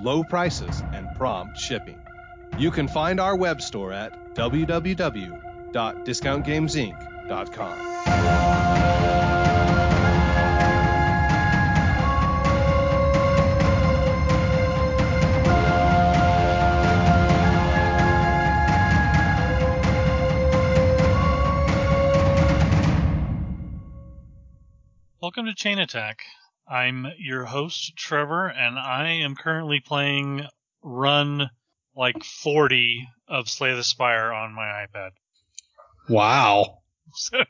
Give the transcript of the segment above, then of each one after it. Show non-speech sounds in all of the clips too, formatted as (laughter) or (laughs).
low prices, and prompt shipping. You can find our web store at www.discountgamesinc.com. Welcome to Chain Attack. I'm your host, Trevor, and I am currently playing Run like 40 of Slay the Spire on my iPad. Wow. (laughs)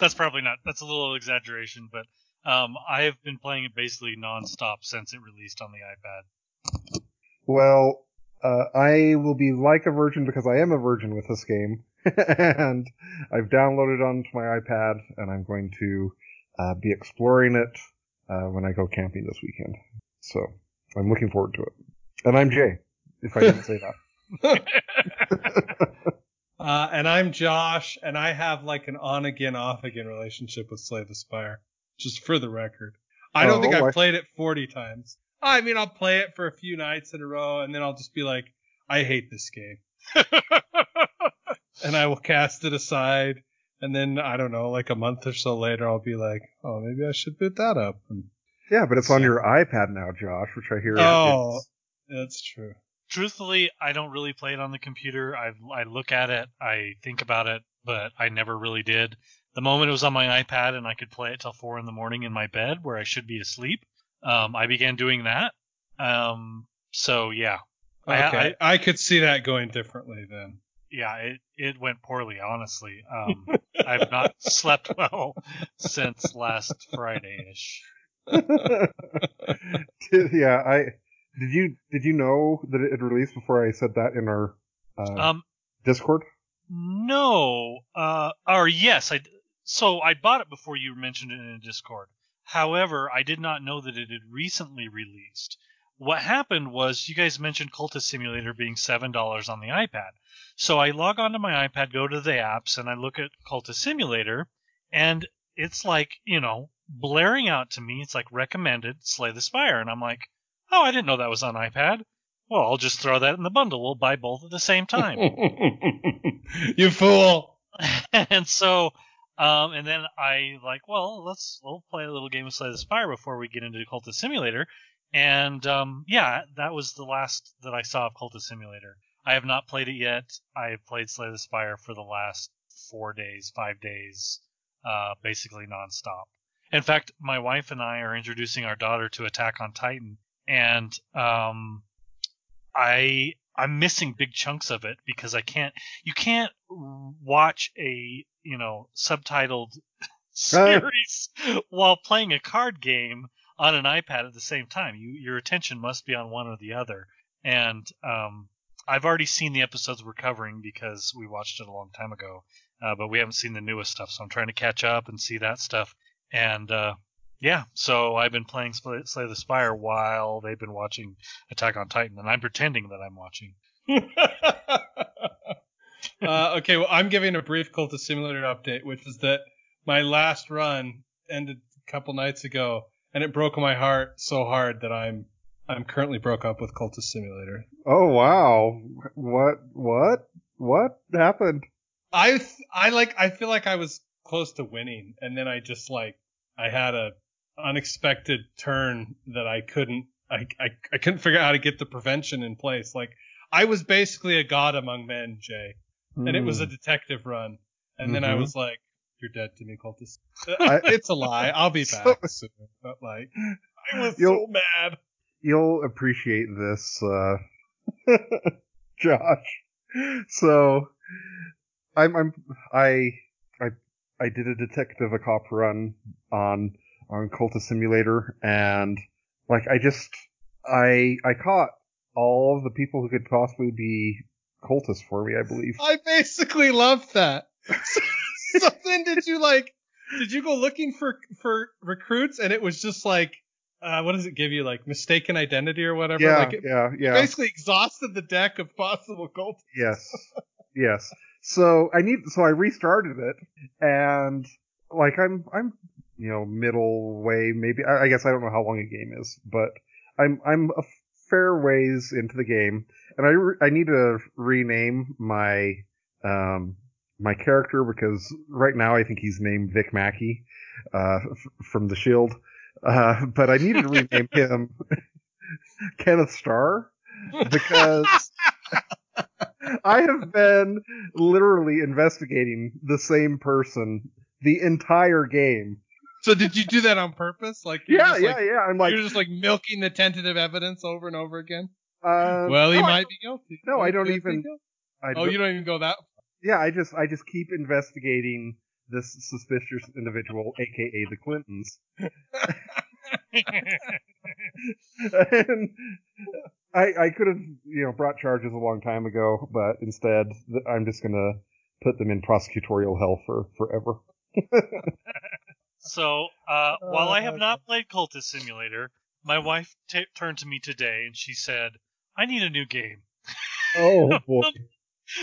that's probably not, that's a little exaggeration, but um, I have been playing it basically nonstop since it released on the iPad. Well, uh, I will be like a virgin because I am a virgin with this game. (laughs) and I've downloaded it onto my iPad and I'm going to uh, be exploring it uh, when I go camping this weekend. So I'm looking forward to it. And I'm Jay, if I didn't say that. (laughs) (laughs) Uh, and I'm Josh, and I have like an on again, off again relationship with Slay the Spire. Just for the record. I don't think Oh, I've I- played it 40 times. I mean, I'll play it for a few nights in a row, and then I'll just be like, I hate this game. (laughs) And I will cast it aside. And then, I don't know, like a month or so later, I'll be like, oh, maybe I should boot that up. And, yeah, but it's on your iPad now, Josh, which I hear oh, is that's true. Truthfully, I don't really play it on the computer. I I look at it, I think about it, but I never really did. The moment it was on my iPad and I could play it till four in the morning in my bed where I should be asleep, um, I began doing that. Um, so yeah, I- Okay. I, could see that going differently then. Yeah, it it went poorly, honestly. Um, (laughs) I've not slept well since last Friday ish. yeah, I did you did you know that it had released before I said that in our uh, Um, Discord? No, uh, or yes, I. So I bought it before you mentioned it in Discord. However, I did not know that it had recently released. What happened was you guys mentioned Cultist Simulator being seven dollars on the iPad. So I log onto my iPad, go to the apps, and I look at Cultist Simulator, and it's like you know blaring out to me. It's like recommended Slay the Spire, and I'm like, oh, I didn't know that was on iPad. Well, I'll just throw that in the bundle. We'll buy both at the same time. (laughs) you fool! (laughs) and so, um, and then I like, well, let's we'll play a little game of Slay the Spire before we get into Cultist Simulator. And um, yeah, that was the last that I saw of Cultist Simulator. I have not played it yet. I have played Slay the Spire for the last four days, five days, uh, basically nonstop. In fact, my wife and I are introducing our daughter to Attack on Titan, and um, I I'm missing big chunks of it because I can't. You can't watch a you know subtitled (laughs) series while playing a card game on an iPad at the same time. You your attention must be on one or the other. And um, I've already seen the episodes we're covering because we watched it a long time ago, uh, but we haven't seen the newest stuff. So I'm trying to catch up and see that stuff. And uh, yeah, so I've been playing Slay, Slay the Spire while they've been watching Attack on Titan, and I'm pretending that I'm watching. (laughs) (laughs) uh, okay, well, I'm giving a brief Cultist Simulator update, which is that my last run ended a couple nights ago, and it broke my heart so hard that I'm I'm currently broke up with Cultist Simulator. Oh wow! What what what happened? I th- I like I feel like I was close to winning, and then I just like I had a unexpected turn that I couldn't I, I I couldn't figure out how to get the prevention in place. Like I was basically a god among men, Jay, and it was a Hmm. detective run, and then I Mhm. was like, "You're dead to me, cultist." (laughs) I- (laughs) it's a lie. I'll be So- back soon, but like I was so mad. You'll appreciate this, uh, (laughs) Josh. So, I'm I'm I I I did a detective a cop run on on Cultist Simulator, and like I just I I caught all of the people who could possibly be cultists for me. I believe. I basically loved that. (laughs) so then did you like? Did you go looking for for recruits and it was just like uh, what does it give you like mistaken identity or whatever? Yeah, like it yeah, yeah. basically exhausted the deck of possible cultists. Yes, yes. So I need. So I restarted it, and like I'm, I'm, you know, middle way. Maybe I, I guess I don't know how long a game is, but I'm, I'm a fair ways into the game, and I, re- I need to rename my, um, my character because right now I think he's named Vic Mackey, uh, f- from the Shield. Uh, but I needed to rename (laughs) him (laughs) Kenneth Starr because I have been literally investigating the same person the entire game. So did you do that on purpose? Like Yeah, yeah, like, yeah. I'm like, you're just like milking the tentative evidence over and over again. uh, well, he no, might be guilty. No, I don't even- I Oh, don't- you don't even go that. Yeah, I just, I just keep investigating this suspicious individual, aka the Clintons. and I, I could have, you know, brought charges a long time ago, but instead, I'm just gonna put them in prosecutorial hell for forever. So, uh, while I have Uh, not played Cultist Simulator, my wife t- turned to me today and she said, "I need a new game." Oh (laughs) boy.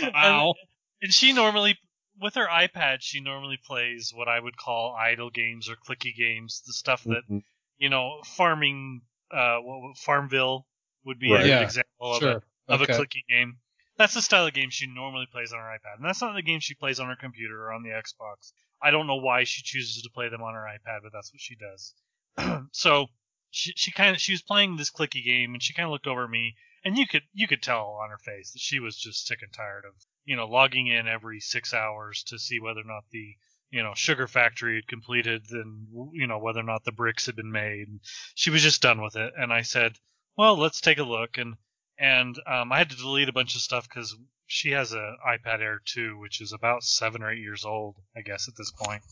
Wow. And she normally, with her iPad, she normally plays what I would call idle games or clicky games, the stuff that Mhm. you know, farming, uh, what, what- Farmville would be Right. a good Yeah, example of, Sure. a, of okay. a clicky game. That's the style of game she normally plays on her iPad, and that's not the game she plays on her computer or on the Xbox. I don't know why she chooses to play them on her iPad, but that's what she does. (clears throat) so she she kind of she was playing this clicky game, and she kind of looked over at me, and you could you could tell on her face that she was just sick and tired of you know logging in every six hours to see whether or not the you know sugar factory had completed and you know whether or not the bricks had been made. She was just done with it, and I said, well, let's take a look. And and um, I had to delete a bunch of stuff because she has an iPad Air 2, which is about seven or eight years old, I guess at this point,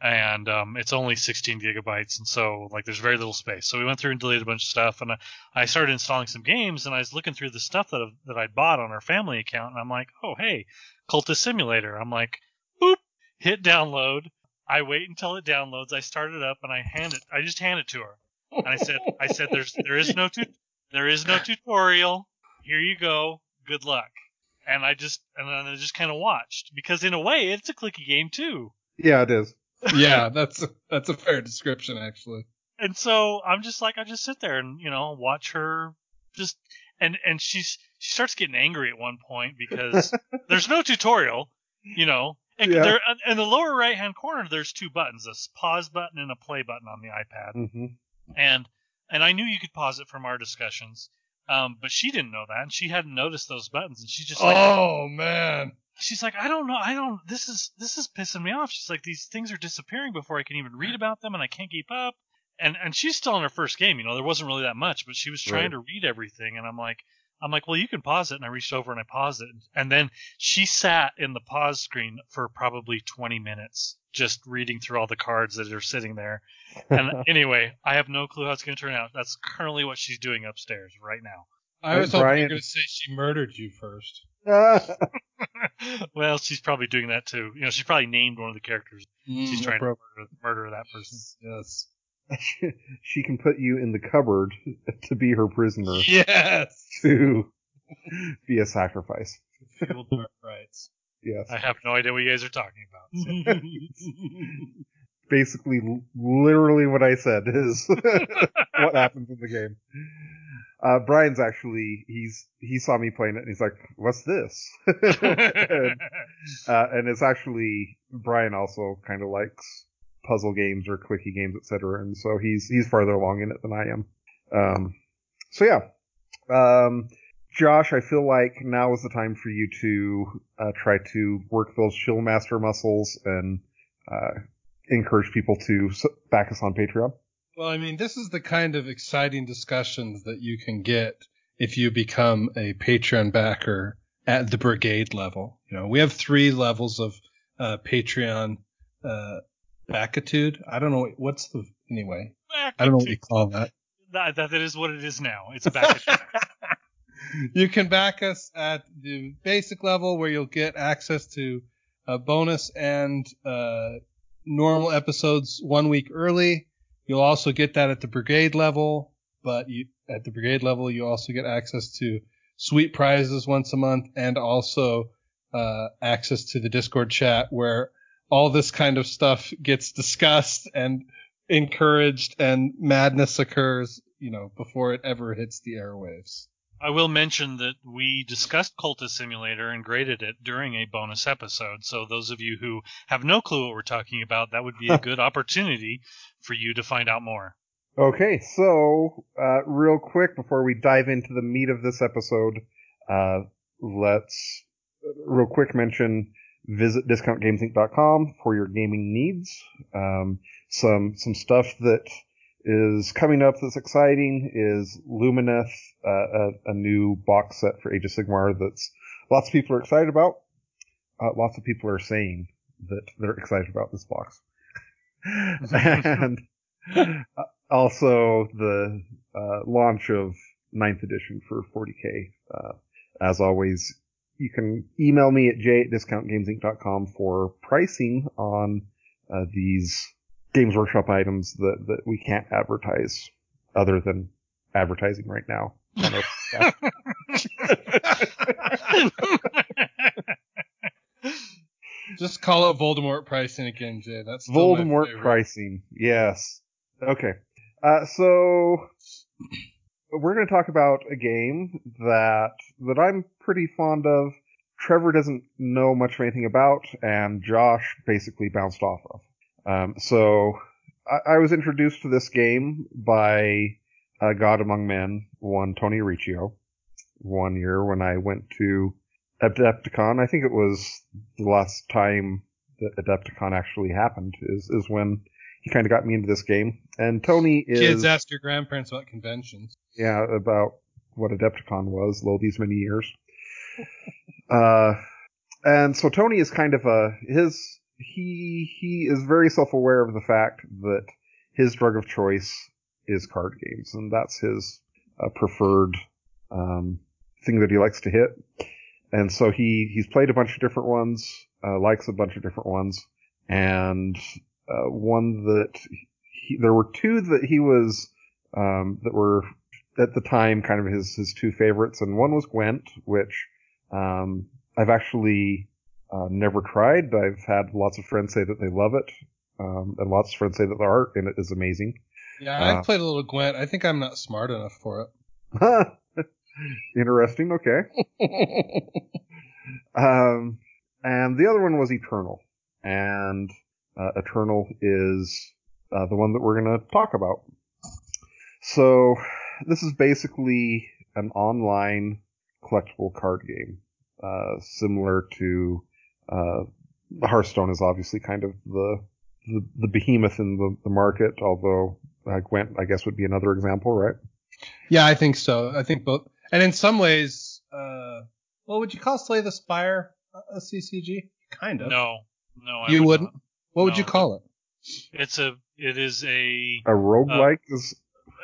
and um, it's only 16 gigabytes, and so like there's very little space. So we went through and deleted a bunch of stuff, and I, I started installing some games, and I was looking through the stuff that that I'd bought on our family account, and I'm like, oh hey, Cultist Simulator. I'm like, boop, hit download. I wait until it downloads. I start it up, and I hand it. I just hand it to her. And I said, I said, there's there is no tu- there is no tutorial. Here you go. Good luck. And I just and then I just kind of watched because in a way it's a clicky game too. Yeah, it is. Yeah, that's a, that's a fair description actually. And so I'm just like I just sit there and you know watch her just and and she's she starts getting angry at one point because (laughs) there's no tutorial, you know. And Yeah. there in the lower right hand corner there's two buttons, a pause button and a play button on the iPad. hmm and and I knew you could pause it from our discussions, um, but she didn't know that, and she hadn't noticed those buttons, and she's just like, oh man. She's like, I don't know, I don't, this is this is pissing me off. She's like, these things are disappearing before I can even read about them, and I can't keep up. And and she's still in her first game, you know, there wasn't really that much, but she was trying Right. to read everything, and I'm like. I'm like, well, you can pause it, and I reached over and I paused it, and then she sat in the pause screen for probably 20 minutes, just reading through all the cards that are sitting there, and (laughs) anyway, I have no clue how it's going to turn out. That's currently what she's doing upstairs right now. I was Hey, hoping you Brian. were going to say she murdered you first. (laughs) (laughs) well, she's probably doing that too. You know, she's probably named one of the characters. She's Mm, trying to appro- murder, murder that person. (laughs) Yes. she can put you in the cupboard to be her prisoner Yes. to be a sacrifice. Fueled by rites. Yes. I have no idea what you guys are talking about. Basically, literally what I said is what happens in the game. Uh, Brian's actually, he's, he saw me playing it and he's like, what's this? and, (laughs) uh, and it's actually, Brian also kind of likes puzzle games or clicky games, etc. And so he's, he's farther along in it than I am. Um, so yeah. Um, Josh, I feel like now is the time for you to uh, try to work those shill master muscles and uh, encourage people to back us on Patreon. Well, I mean, this is the kind of exciting discussions that you can get if you become a Patreon backer at the brigade level. You know, we have three levels of uh, Patreon uh, backitude. I don't know what's the anyway. I don't know what you call that. that, that is what it is now. It's back. (laughs) you can back us at the basic level where you'll get access to a bonus and uh, normal episodes one week early. You'll also get that at the brigade level, but you, at the brigade level, you also get access to sweet prizes once a month and also uh, access to the Discord chat where all this kind of stuff gets discussed and encouraged and madness occurs, you know, before it ever hits the airwaves. I will mention that we discussed Cultist Simulator and graded it during a bonus episode. So those of you who have no clue what we're talking about, that would be a (laughs) good opportunity for you to find out more. Okay, so uh, real quick before we dive into the meat of this episode, uh, let's real quick mention visit discountgamesinc.com for your gaming needs. Um, some some stuff that is coming up that's exciting is Lumineth, uh, a, a, new box set for Age of Sigmar that's lots of people are excited about. Uh, lots of people are saying that they're excited about this box. (laughs) and uh, also the uh, launch of ninth edition for 40k. Uh, as always, you can email me at j at discountgamesinc.com for pricing on uh, these Games Workshop items that, that we can't advertise other than advertising right now. (laughs) Just call it Voldemort pricing again, Jay. That's Voldemort pricing. Yes. Okay. Uh, so we're going to talk about a game that that I'm pretty fond of. Trevor doesn't know much of anything about, and Josh basically bounced off of. Um, so I, I, was introduced to this game by uh, God Among Men, one Tony Riccio, one year when I went to Adepticon. I think it was the last time that Adepticon actually happened is, is when he kind of got me into this game. And Tony is. Kids ask your grandparents about conventions. Yeah, about what Adepticon was, lo these many years. uh, and so Tony is kind of a, his he he is very self aware of the fact that his drug of choice is card games, and that's his uh, preferred um, thing that he likes to hit. And so he he's played a bunch of different ones, uh, likes a bunch of different ones, and uh, one that he, there were two that he was um, that were at the time kind of his his two favorites, and one was Gwent, which um, I've actually uh, never tried. I've had lots of friends say that they love it, um, and lots of friends say that the art in it is amazing. Yeah, I've uh, played a little Gwent. I think I'm not smart enough for it. (laughs) Interesting. Okay. (laughs) um, and the other one was Eternal, and uh, Eternal is uh, the one that we're going to talk about. So this is basically an online collectible card game, uh, similar to uh, Hearthstone is obviously kind of the the, the behemoth in the, the market, although uh, Gwent, I guess, would be another example, right? Yeah, I think so. I think both. And in some ways, uh, well, would you call Slay the Spire a CCG? Kind of. No, no, I you would wouldn't. Not. What would no, you call it? It's a. It is a. A roguelike uh, is.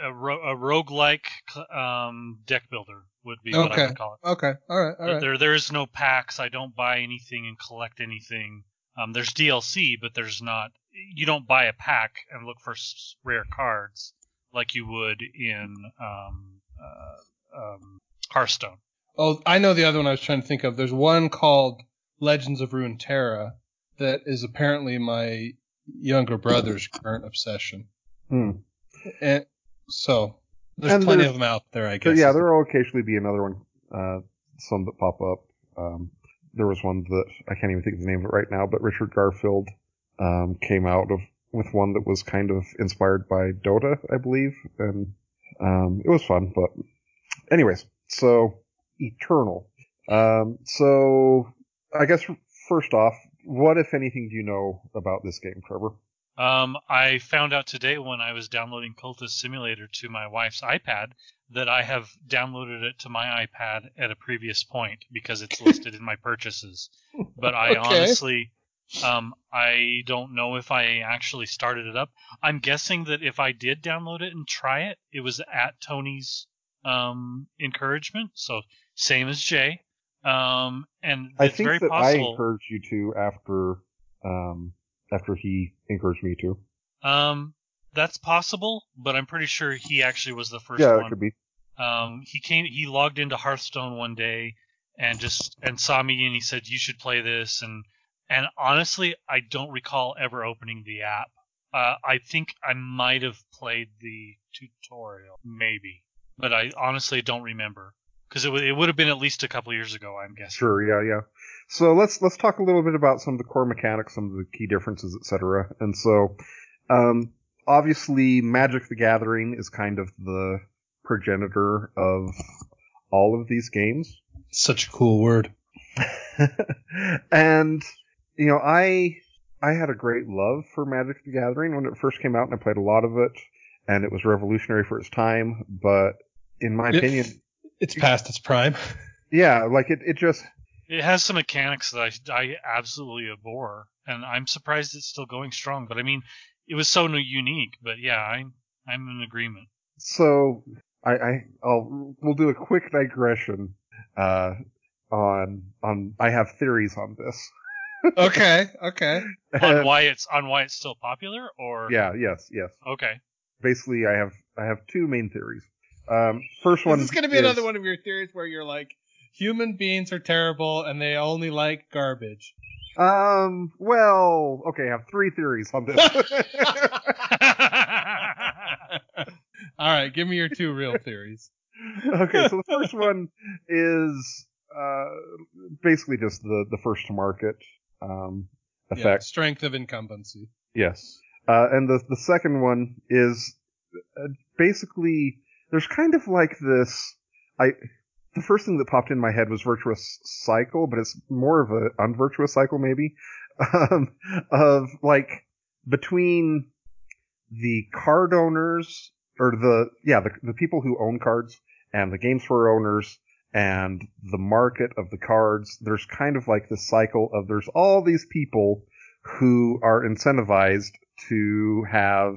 A, ro- a roguelike um, deck builder would be what I would call it. Okay. All right. All right. There, there's no packs. I don't buy anything and collect anything. Um, there's DLC, but there's not. You don't buy a pack and look for rare cards like you would in um, uh, um, Hearthstone. Oh, I know the other one I was trying to think of. There's one called Legends of Runeterra that is apparently my younger brother's current obsession. Hmm. And so there's and plenty there's, of them out there, I guess. Yeah, there will occasionally be another one, uh, some that pop up. Um, there was one that I can't even think of the name of it right now, but Richard Garfield um, came out of with one that was kind of inspired by Dota, I believe, and um, it was fun. But anyways, so Eternal. Um, so I guess first off, what if anything do you know about this game, Trevor? Um, I found out today when I was downloading Cultist Simulator to my wife's iPad that I have downloaded it to my iPad at a previous point because it's (laughs) listed in my purchases. But I okay. honestly, um, I don't know if I actually started it up. I'm guessing that if I did download it and try it, it was at Tony's um, encouragement. So same as Jay. Um, and I think very that I possible. encouraged you to after um after he encouraged me to. um, that's possible, but I'm pretty sure he actually was the first yeah, one. it could be. Um, he came, he logged into Hearthstone one day and just and saw me and he said you should play this and and honestly I don't recall ever opening the app. Uh, I think I might have played the tutorial maybe, but I honestly don't remember because it would it would have been at least a couple years ago. I'm guessing. Sure, yeah, yeah. So let's let's talk a little bit about some of the core mechanics, some of the key differences, etc. And so, um, obviously, Magic: The Gathering is kind of the progenitor of all of these games. Such a cool word. (laughs) and you know, I I had a great love for Magic: The Gathering when it first came out, and I played a lot of it, and it was revolutionary for its time. But in my It- opinion, It's past its prime. (laughs) yeah, like it it just It has some mechanics that I, I absolutely abhor, and I'm surprised it's still going strong. But I mean, it was so unique. But yeah, I'm I'm in agreement. so I, I I'll we'll do a quick digression uh on on I have theories on this. (laughs) okay, okay. on why it's on why it's still popular, or yeah, yes, yes. okay. Basically I have I have two main theories. Um first one This is going to be is- another one of your theories where you're like, human beings are terrible and they only like garbage. Um well, okay, I have three theories on this. (laughs) (laughs) All right, give me your two real theories. okay, so the first one is uh basically just the the first to market um Yeah, effect. strength of incumbency. Yes. Uh, and the the second one is uh, basically there's kind of like this. I the first thing that popped in my head was virtuous cycle, but it's more of a unvirtuous cycle maybe um, of like between the card owners or the yeah the the people who own cards and the game store owners and the market of the cards. There's kind of like this cycle of there's all these people who are incentivized to have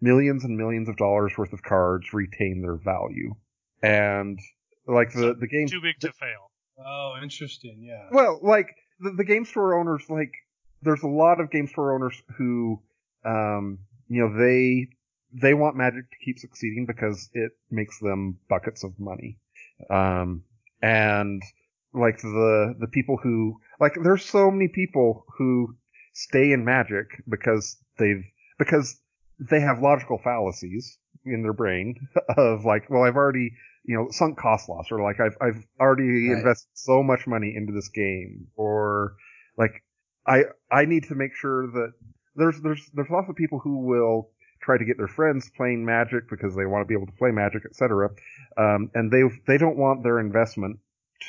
millions and millions of dollars worth of cards retain their value. And like the, the game, Too big to fail. Oh, interesting. Yeah. well, like the, the game store owners, like there's a lot of game store owners who, um, you know, they, they want Magic to keep succeeding because it makes them buckets of money. Um, and like the, the people who, like there's so many people who stay in Magic because they've, because they have logical fallacies in their brain (laughs) of like, well, I've already, you know, sunk cost loss or like I've, I've already Right. invested so much money into this game or like I, I need to make sure that there's, there's, there's lots of people who will try to get their friends playing Magic because they want to be able to play Magic, etc. Um, and they, they don't want their investment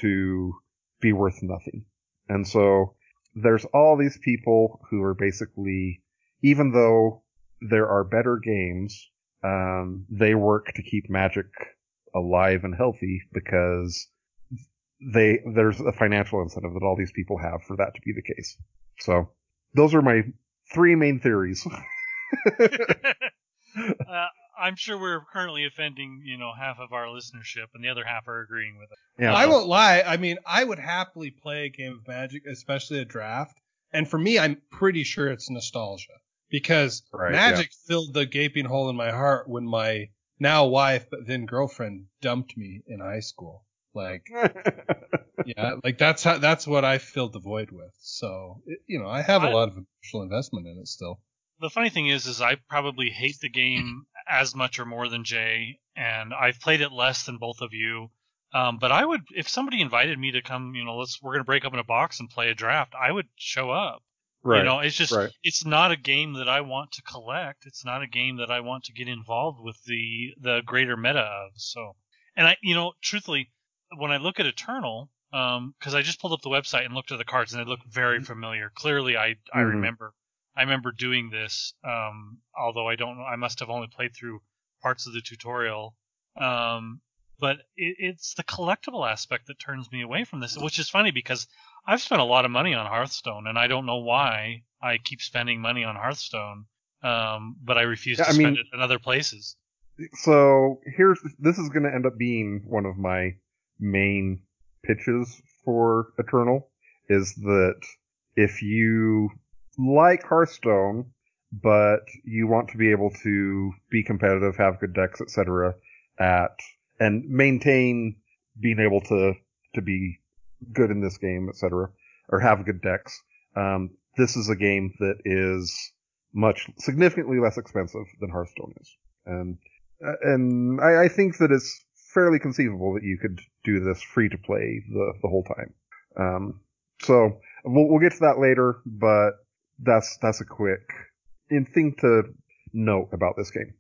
to be worth nothing. And so there's all these people who are basically, even though there are better games, um, they work to keep Magic alive and healthy because they there's a financial incentive that all these people have for that to be the case. So those are my three main theories. (laughs) uh, I'm sure we're currently offending, you know, half of our listenership, and the other half are agreeing with it. yeah, I won't lie. I mean, I would happily play a game of Magic, especially a draft. And for me, I'm pretty sure it's nostalgia because Right, Magic filled the gaping hole in my heart when my now wife, but then girlfriend dumped me in high school. Like, (laughs) yeah, like that's how, that's what I filled the void with. So, it, you know, I have a I- lot of emotional investment in it still. The funny thing is, is I probably hate the game as much or more than Jay, and I've played it less than both of you. Um, but I would, if somebody invited me to come, you know, let's we're gonna break open a box and play a draft, I would show up. Right. You know, it's just right. it's not a game that I want to collect. It's not a game that I want to get involved with the the greater meta of. So, and I, you know, truthfully, when I look at Eternal, um, because I just pulled up the website and looked at the cards and they look very familiar. Clearly, I I Mhm. remember I remember doing this. Um, although I don't know, I must have only played through parts of the tutorial. Um, but it, it's the collectible aspect that turns me away from this, which is funny because I've spent a lot of money on Hearthstone, and I don't know why I keep spending money on Hearthstone. Um, but I refuse Yeah, to I spend mean- it in other places. so here's this is going to end up being one of my main pitches for Eternal is that if you like Hearthstone but you want to be able to be competitive, have good decks, etc. at and maintain being able to to be good in this game, etc. or have good decks. Um, this is a game that is much significantly less expensive than Hearthstone is, and and I, I think that it's fairly conceivable that you could do this free to play the the whole time. Um, so we'll we'll get to that later, but that's that's a quick in thing to note about this game.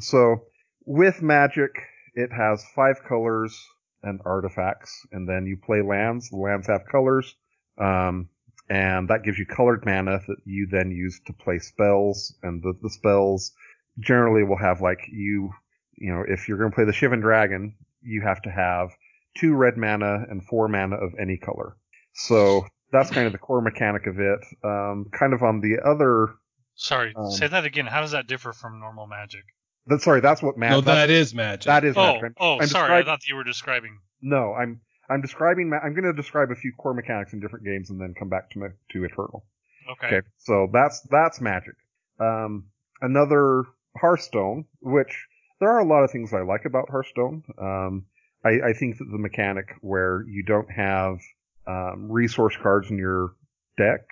So with Magic, it has five colors and artifacts, and then you play lands. The lands have colors, um, and that gives you colored mana that you then use to play spells. And the, the spells generally will have like you, you know, if you're going to play the Shivan Dragon, you have to have two red mana and four mana of any color. So that's kind of the core mechanic of it. Um, kind of on the other Sorry, Um, say that again. How does that differ from normal magic? That, sorry, that's what magic. no, that is magic. that is Oh, magic. I'm- oh, I'm sorry. I describ- thought you were describing. no, I'm I'm describing. Ma- I'm going to describe a few core mechanics in different games and then come back to ma- to Eternal. Okay. Okay, so that's that's magic. Um, another Hearthstone, which there are a lot of things I like about Hearthstone. Um, I, I think that the mechanic where you don't have um, resource cards in your deck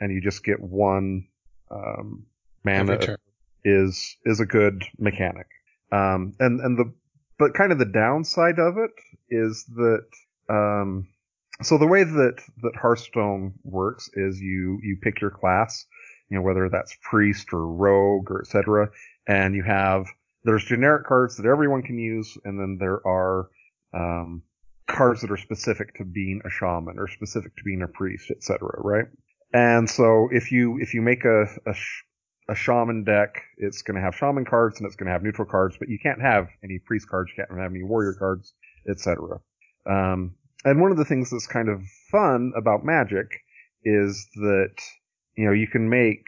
and you just get one um, mana Every turn. Is is a good mechanic. Um, and and the but kind of the downside of it is that um, so the way that that Hearthstone works is you you pick your class, you know whether that's priest or rogue or etc. And you have there's generic cards that everyone can use, and then there are um, cards that are specific to being a shaman or specific to being a priest, etc. Right? And so if you if you make a a, a shaman deck, it's going to have shaman cards and it's going to have neutral cards, but you can't have any priest cards, you can't have any warrior cards, etc. Um, and one of the things that's kind of fun about Magic is that you know you can make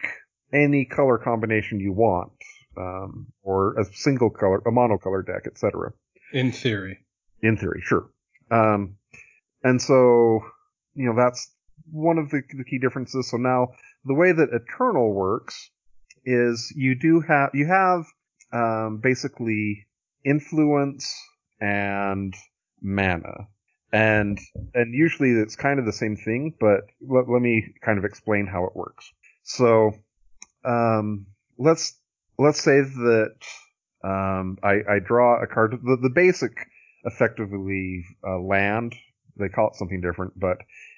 any color combination you want, um, or a single color, a monocolor deck, etc. In theory. In theory, sure. Um, and so, you know, that's one of the, the key differences. So now the way that Eternal works is you do have, you have, um, basically influence and mana. And, and usually it's kind of the same thing, but let, let me kind of explain how it works. So, um, let's, let's say that, um, I, I draw a card. The, the basic effectively uh, land. They call it something different, but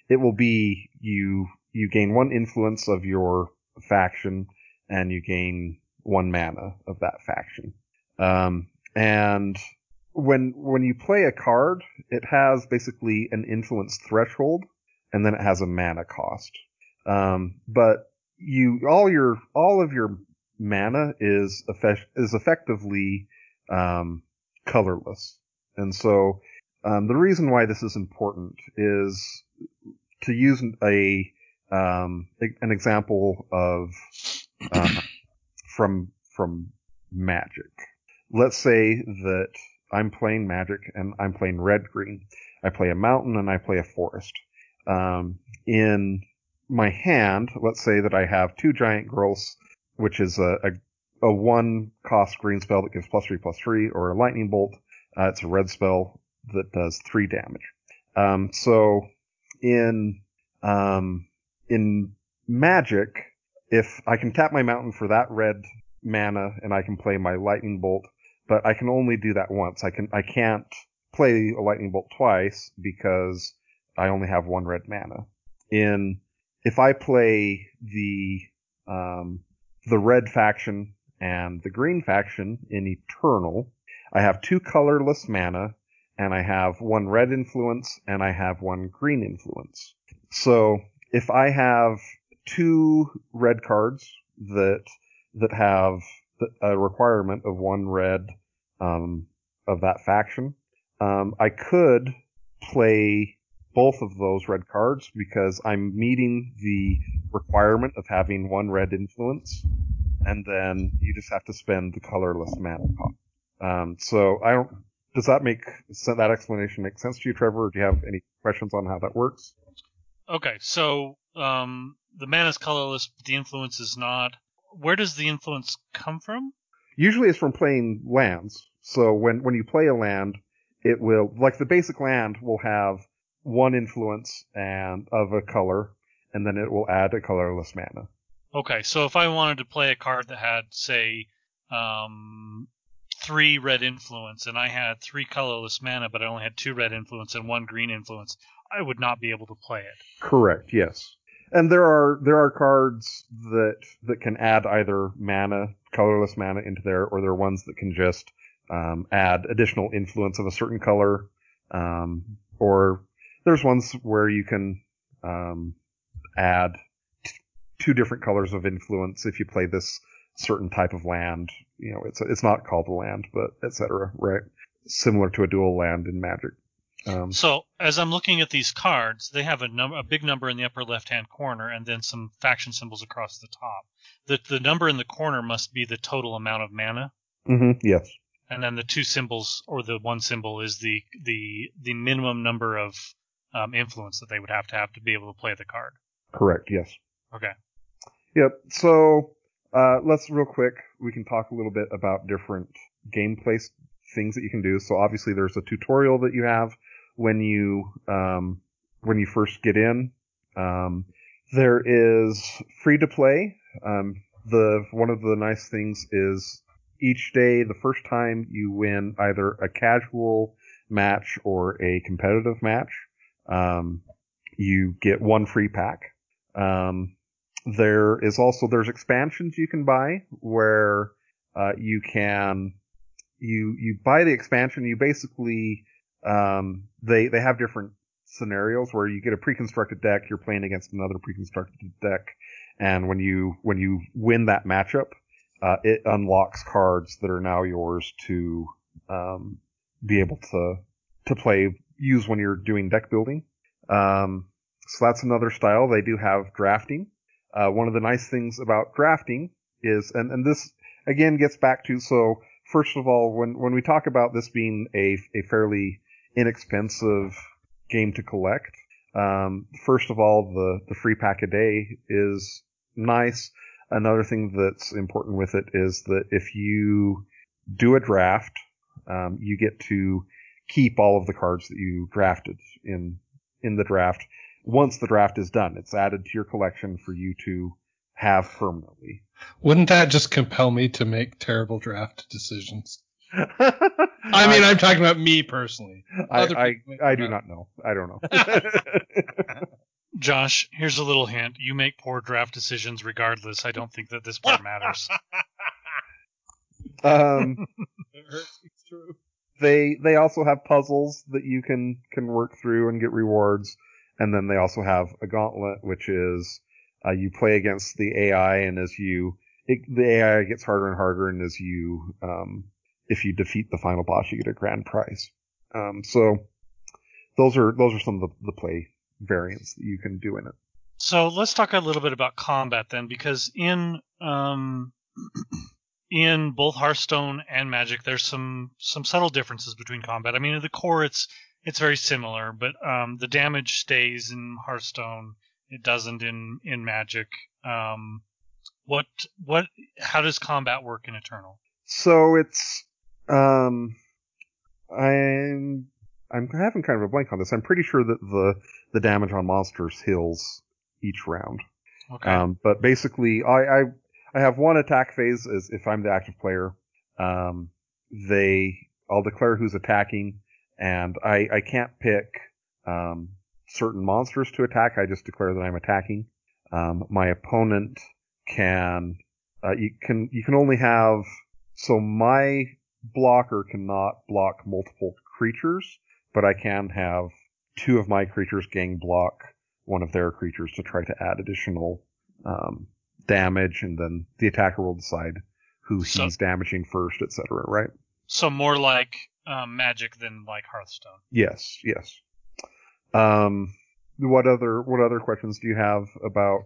it will be you you gain one influence of your faction and you gain one mana of that faction. Um, and when when you play a card, it has basically an influence threshold, and then it has a mana cost. Um, but you all your all of your mana is effect, is effectively um, colorless. And so um, the reason why this is important is to use a um, an example of uh, from from Magic. Let's say that I'm playing Magic and I'm playing red green. I play a mountain and I play a forest. Um, in my hand, let's say that I have two giant growths, which is a, a, a one cost green spell that gives plus three plus three, or a lightning bolt. Uh, it's a red spell that does three damage. Um, so in um, in Magic, if I can tap my mountain for that red mana and I can play my lightning bolt, but I can only do that once. I can I can't play a lightning bolt twice because I only have one red mana. In if I play the um, the red faction and the green faction in Eternal, I have two colorless mana and I have one red influence and I have one green influence. So if I have two red cards that that have a requirement of one red um, of that faction, um, I could play both of those red cards because I'm meeting the requirement of having one red influence, and then you just have to spend the colorless mana cost. Um, so I don't. Does that make so that explanation make sense to you, Trevor? Or do you have any questions on how that works? Okay, so um, the mana is colorless, but the influence is not. Where does the influence come from? Usually, it's from playing lands. So when when you play a land, it will like the basic land will have one influence and of a color, and then it will add a colorless mana. Okay, so if I wanted to play a card that had, say, um, three red influence, and I had three colorless mana, but I only had two red influence and one green influence, I would not be able to play it. Correct. Yes. And there are there are cards that that can add either mana, colorless mana into there, or there are ones that can just um, add additional influence of a certain color, um, or there's ones where you can um, add t- two different colors of influence if you play this certain type of land. You know, it's it's not called a land, but etc. Right? Similar to a dual land in Magic. Um, So as I'm looking at these cards, they have a number, a big number in the upper left-hand corner, and then some faction symbols across the top. The the number in the corner must be the total amount of mana, mhm, yes. and then the two symbols or the one symbol is the the the minimum number of um, influence that they would have to have to be able to play the card. Correct. Yes. Okay. Yep. So uh, let's real quick. We can talk a little bit about different gameplay things that you can do. So obviously, there's a tutorial that you have when you um, when you first get in. Um, there is free to play. Um, the one of the nice things is each day, the first time you win either a casual match or a competitive match, um, you get one free pack. Um, there is also there's expansions you can buy where uh, you can you you buy the expansion. You basically um, they they have different scenarios where you get a pre-constructed deck. You're playing against another pre-constructed deck, and when you when you win that matchup, uh, it unlocks cards that are now yours to um, be able to to play use when you're doing deck building. Um, so that's another style. They do have drafting. Uh, one of the nice things about drafting is, and, and this again gets back to, so first of all, when, when we talk about this being a, a fairly inexpensive game to collect, um, first of all, the, the free pack a day is nice. Another thing that's important with it is that if you do a draft, um, you get to keep all of the cards that you drafted in in the draft once the draft is done. It's added to your collection for you to have permanently. Wouldn't that just compel me to make terrible draft decisions? (laughs) I mean, I'm talking about me personally. I, Other I, people I do not. not know. I don't know. (laughs) Josh, here's a little hint. You make poor draft decisions regardless. I don't think that this part matters. (laughs) um, It hurts. It's true. they they also have puzzles that you can can work through and get rewards, and then they also have a gauntlet, which is uh, you play against the AI, and as you it, the AI gets harder and harder, and as you um, if you defeat the final boss, you get a grand prize. Um, so those are those are some of the, the play variants that you can do in it. So let's talk a little bit about combat then, because in um, (clears throat) in both Hearthstone and Magic, there's some some subtle differences between combat. I mean, at the core, it's it's very similar, but um, the damage stays in Hearthstone. It doesn't in in Magic. Um, what what? How does combat work in Eternal? So it's um I'm I'm having kind of a blank on this. I'm pretty sure that the the damage on monsters heals each round. Okay. Um, but basically, I, I I have one attack phase as if I'm the active player. Um, they I'll declare who's attacking, and I I can't pick um, certain monsters to attack. I just declare that I'm attacking. Um, my opponent can uh, you can you can only have so my blocker cannot block multiple creatures, but I can have two of my creatures gang block one of their creatures to try to add additional um, damage, and then the attacker will decide who So- he's damaging first, etc. Right? so more like um, Magic than like Hearthstone. Yes, yes. Um, what other what other questions do you have about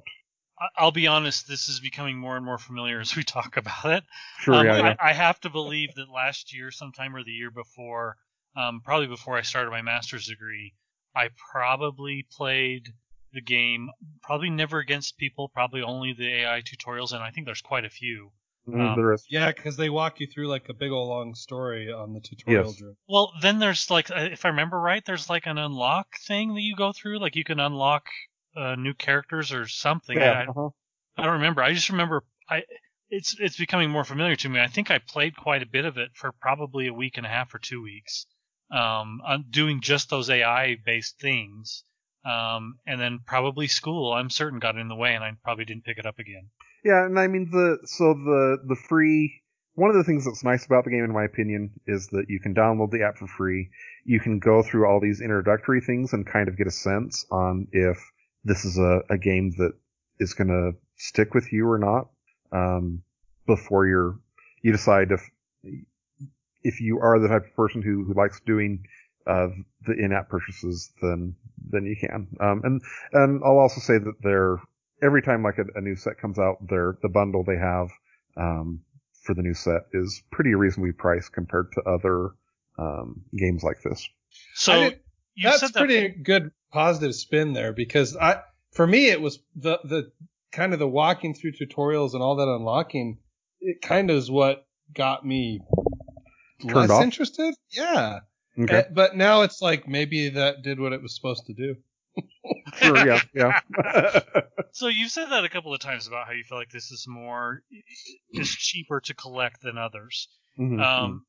I'll be honest, this is becoming more and more familiar (laughs) as we talk about it. Sure, Um, yeah, yeah. I, I have to believe that last year, sometime or the year before, um, probably before I started my master's degree, I probably played the game, probably never against people, probably only the AI tutorials, and I think there's quite a few. Mm, um, there is. Yeah, because they walk you through like a big old long story on the tutorial. Yes. Drew. Well, then there's like, uh, if I remember right, there's like an unlock thing that you go through. Like you can unlock uh, new characters or something. I, Yeah. I- uh-huh. I don't remember. I just remember I it's it's becoming more familiar to me. I think I played quite a bit of it for probably a week and a half or two weeks, um, doing just those AI based things. Um, and then probably school, I'm certain, got in the way, and I probably didn't pick it up again. Yeah, and I mean the so the the free one of the things that's nice about the game, in my opinion, is that you can download the app for free. You can go through all these introductory things and kind of get a sense on if this is a, a game that is going to stick with you or not um, before you're you decide if if you are the type of person who, who likes doing uh, the in-app purchases, then then you can. Um, and and I'll also say that they're every time like a, a new set comes out, their the bundle they have um, for the new set is pretty reasonably priced compared to other um, games like this. So I did- you That's that pretty good positive spin there because I for me it was the the kind of the walking through tutorials and all that unlocking. It kind of is what got me Turned less off? interested. Yeah. Okay, Eh, but now it's like maybe that did what it was supposed to do. (laughs) sure, yeah, yeah. (laughs) So you've said that a couple of times about how you feel like this is more is cheaper to collect than others. Mhm, Um,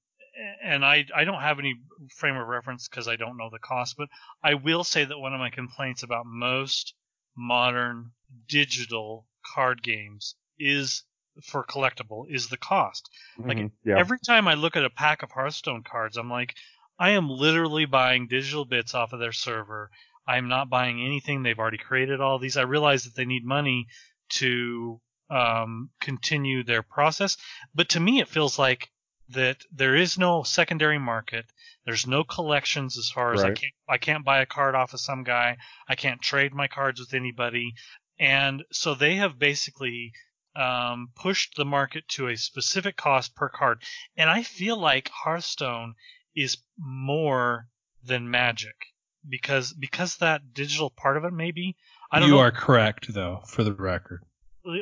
and I I don't have any frame of reference because I don't know the cost, but I will say that one of my complaints about most modern digital card games is for collectible is the cost. mhm, like, yeah, Every time I look at a pack of Hearthstone cards, I'm like, I am literally buying digital bits off of their server. I'm not buying anything. They've already created all these. I realize that they need money to um, continue their process, but to me, it feels like that there is no secondary market. There's no collections as far as I can't I can't buy a card off of some guy. I can't trade my cards with anybody, and so they have basically um, pushed the market to a specific cost per card. And I feel like Hearthstone is more than Magic because because that digital part of it maybe I don't you know. are correct though, for the record.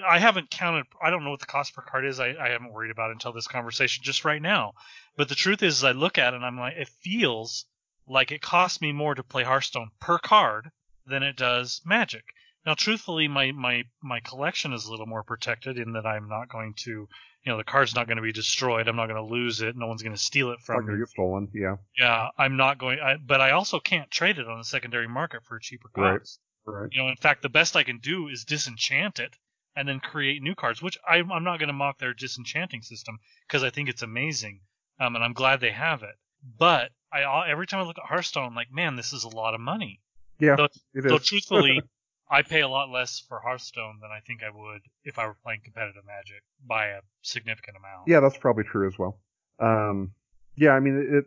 I haven't counted. I don't know what the cost per card is. I, I haven't worried about it until this conversation just right now. But the truth is, I look at it and I'm like, it feels like it costs me more to play Hearthstone per card than it does Magic. Now, truthfully, my, my, my collection is a little more protected in that I'm not going to, you know, the card's not going to be destroyed. I'm not going to lose it. No one's going to steal it from oh, gonna me. get stolen. Yeah, Yeah, I'm not going. I, but I also can't trade it on the secondary market for a cheaper Right. right. You know, in fact, the best I can do is disenchant it and then create new cards, which I'm, I'm not going to mock their disenchanting system because I think it's amazing, um, and I'm glad they have it. But I every time I look at Hearthstone, I'm like, man, this is a lot of money. Yeah, Though- So truthfully, (laughs) I pay a lot less for Hearthstone than I think I would if I were playing competitive Magic by a significant amount. Yeah, that's probably true as well. Um, yeah, I mean, it,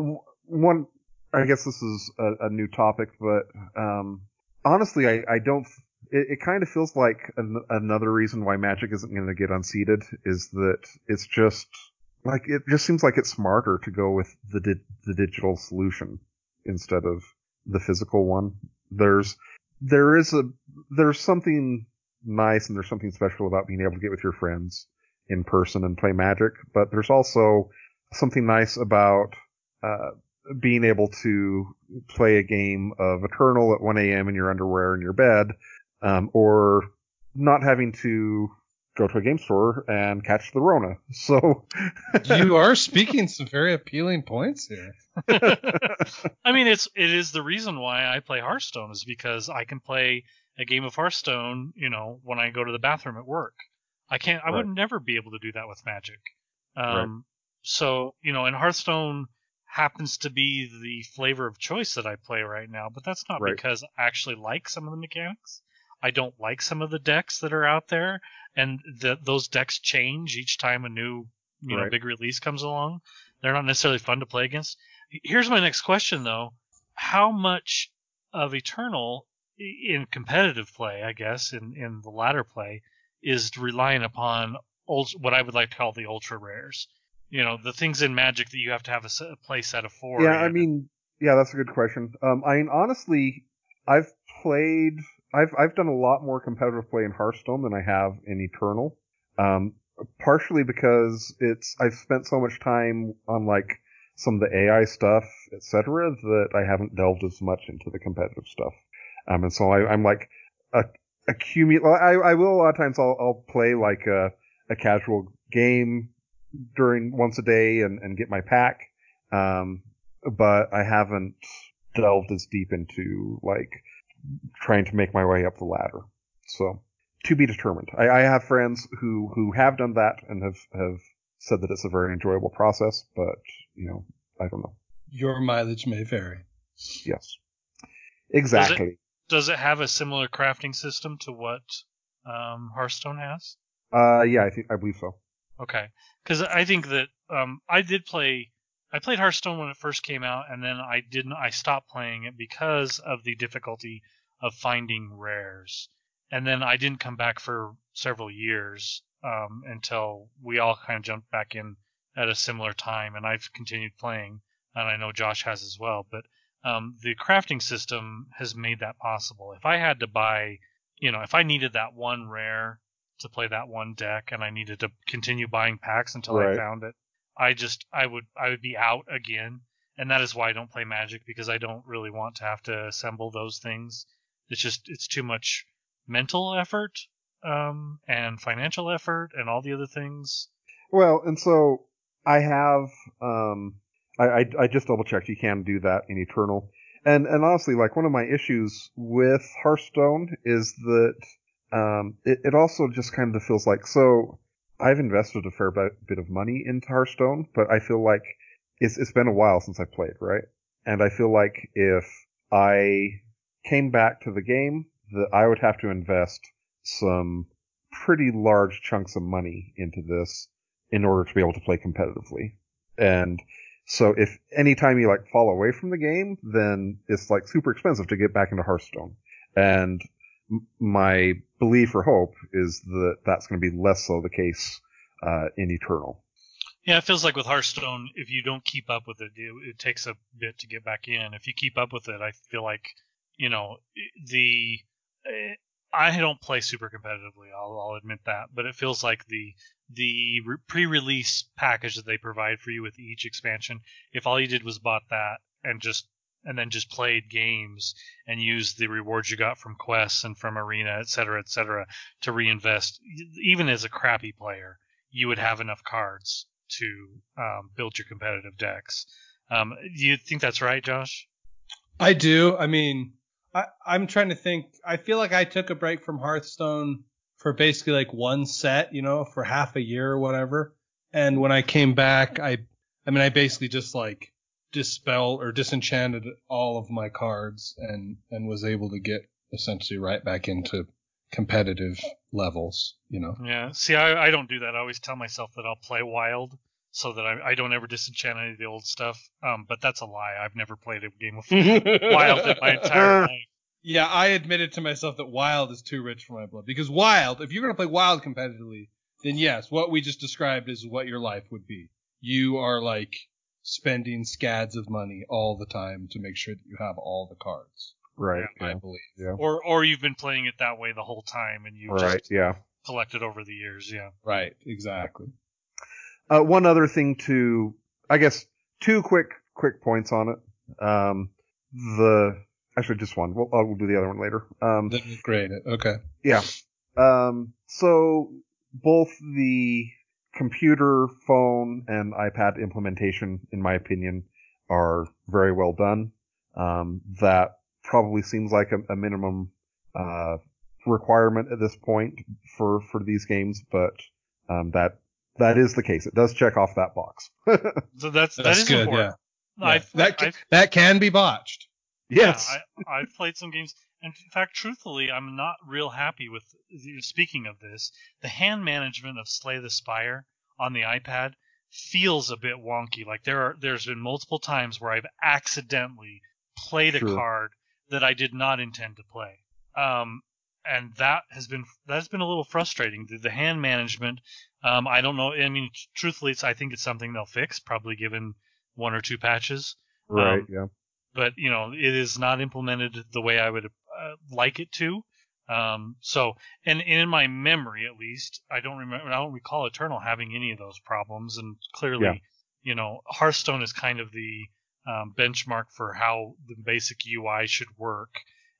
it one. I guess this is a, a new topic, but um, honestly, I, I don't. It, it kind of feels like an, another reason why Magic isn't going to get unseated is that it's just like it just seems like it's smarter to go with the di- the digital solution instead of the physical one. There's there is a there's something nice and there's something special about being able to get with your friends in person and play Magic, but there's also something nice about uh, being able to play a game of Eternal at 1 a.m. in your underwear in your bed, um, or not having to go to a game store and catch the Rona. (laughs) So, you are speaking some very appealing points here. (laughs) I mean, it's it is the reason why I play Hearthstone is because I can play a game of Hearthstone, you know, when I go to the bathroom at work. I can't. I Right. would never be able to do that with Magic. Um, Right. So you know, and Hearthstone happens to be the flavor of choice that I play right now, but that's not Right. because I actually like some of the mechanics. I don't like some of the decks that are out there, and the, those decks change each time a new, you know, big release comes along. They're not necessarily fun to play against. Here's my next question though: How much of Eternal in competitive play, I guess, in in the ladder play, is relying upon ult- what I would like to call the ultra rares. You know, the things in Magic that you have to have a, set, a play set of four. Yeah, I mean, yeah, that's a good question. Um, I mean, honestly, I've played, I've I've done a lot more competitive play in Hearthstone than I have in Eternal. Um, partially because it's I've spent so much time on like some of the AI stuff, etc., that I haven't delved as much into the competitive stuff. Um, and so I, I'm like a accumulate. I, I will a lot of times I'll, I'll play like a, a casual game during once a day and, and get my pack. Um, but I haven't delved as deep into like trying to make my way up the ladder. So to be determined. I, I have friends who, who have done that and have, have said that it's a very enjoyable process, but you know, I don't know. Your mileage may vary. Yes. Exactly. Does it have a similar crafting system to what um, Hearthstone has? Uh, yeah, I think I believe so. Okay, because I think that um, I did play. I played Hearthstone when it first came out, and then I didn't. I stopped playing it because of the difficulty of finding rares, and then I didn't come back for several years um, until we all kind of jumped back in at a similar time, and I've continued playing, and I know Josh has as well. But um, the crafting system has made that possible. If I had to buy, you know, if I needed that one rare to play that one deck, and I needed to continue buying packs until I found it, I just I would I would be out again, and that is why I don't play Magic because I don't really want to have to assemble those things. It's just it's too much mental effort um, and financial effort and all the other things. Well, and so I have, um, I, I, I just double checked. You can do that in Eternal, and and honestly, like one of my issues with Hearthstone is that um, it, it also just kind of feels like so. I've invested a fair bit, of money into Hearthstone, but I feel like it's it's been a while since I played, right? And I feel like if I came back to the game, that I would have to invest some pretty large chunks of money into this in order to be able to play competitively. And so if anytime you like fall away from the game, then it's like super expensive to get back into Hearthstone. And my belief or hope is that that's going to be less so the case uh, in Eternal. Yeah, it feels like with Hearthstone, if you don't keep up with it, it, it takes a bit to get back in. If you keep up with it, I feel like, you know, the eh, I don't play super competitively. I'll, I'll admit that, but it feels like the the pre-release package that they provide for you with each expansion. If all you did was bought that and just and then just played games and used the rewards you got from quests and from arena, et cetera, et cetera, to reinvest, even as a crappy player, you would have enough cards to um, build your competitive decks. Um, do you think that's right, Josh? I do. I mean, I, I'm trying to think. I feel like I took a break from Hearthstone for basically like one set, you know, for half a year or whatever. And when I came back, I, I mean, I basically just like dispelled or disenchanted all of my cards and, and was able to get essentially right back into competitive levels, you know. Yeah. See, I, I don't do that. I always tell myself that I'll play wild so that I, I don't ever disenchant any of the old stuff. Um, but that's a lie. I've never played a game of (laughs) wild in my entire life. Yeah, I admitted to myself that Wild is too rich for my blood. Because Wild, if you're going to play Wild competitively, then yes, what we just described is what your life would be. You are like spending scads of money all the time to make sure that you have all the cards. Right. I Yeah. believe. Yeah. Or or you've been playing it that way the whole time and you Right. just Yeah. collected over the years. Yeah. Right, exactly. Uh, one other thing to, I guess, two quick quick points on it. Um, the actually just one. We'll, I'll do the other one later. Um, Then we grade it. Okay. Yeah. Um, so both the computer, phone, and iPad implementation, in my opinion, are very well done. Um, that probably seems like a, a minimum uh, requirement at this point for for these games, but um, that that is the case. It does check off that box. (laughs) So that's, that That's is good. important. Yeah. I've, that ca- I've- that can be botched. yes. Yeah, I, I've played some games, and in fact, truthfully, I'm not real happy with. Speaking of this, the hand management of Slay the Spire on the iPad feels a bit wonky. Like there are, there's been multiple times where I've accidentally played a Sure. card that I did not intend to play. um, and that has been that's been a little frustrating. The, the hand management, um, I don't know. I mean, truthfully, it's, I think it's something they'll fix, probably given one or two patches. Right. Um, yeah. but you know it is not implemented the way I would uh, like it to. Um, so, and, and in my memory at least, I don't remember, I don't recall Eternal having any of those problems. And clearly, Yeah. you know, Hearthstone is kind of the um, benchmark for how the basic UI should work,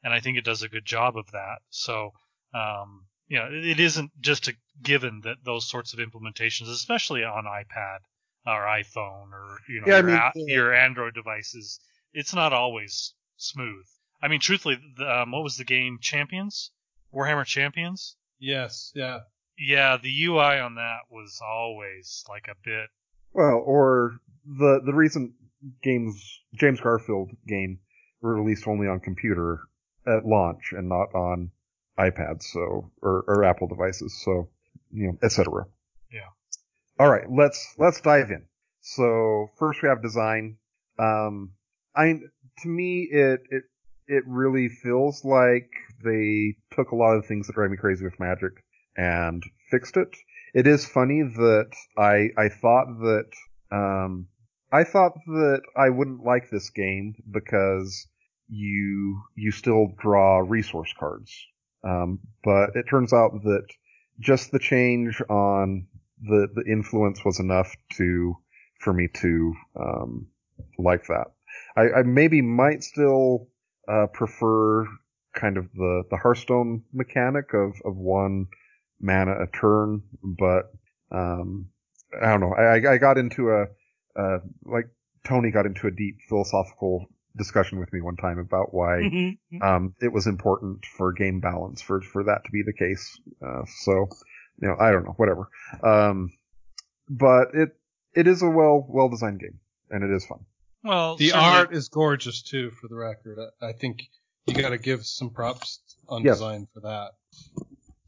and I think it does a good job of that. So, um, you know, it, it isn't just a given that those sorts of implementations, especially on iPad or iPhone or you know Yeah, I mean, a- the- your Android devices, it's not always smooth. I mean, truthfully, the, um, what was the game? Champions, Warhammer Champions. Yes, yeah. Yeah, the UI on that was always like a bit. Well, or the the recent games James Garfield game were released only on computer at launch and not on iPads, so or, or Apple devices, so you know, etc. Yeah. All right, let's let's dive in. So first we have design. Um, I to me it it it really feels like they took a lot of things that drive me crazy with Magic and fixed it. It is funny that I I thought that um I thought that I wouldn't like this game because you you still draw resource cards. Um, but it turns out that just the change on the the influence was enough to for me to um, like that. I, I maybe might still uh, prefer kind of the the Hearthstone mechanic of of one mana a turn, but um, I don't know. I I got into a uh, like Tony got into a deep philosophical discussion with me one time about why (laughs) um, it was important for game balance for for that to be the case. Uh, so, you know, I don't know, whatever. Um, but it it is a well well designed game, and it is fun. Well, The certainly- art is gorgeous too, for the record. I, I think you got to give some props on Yes. design for that.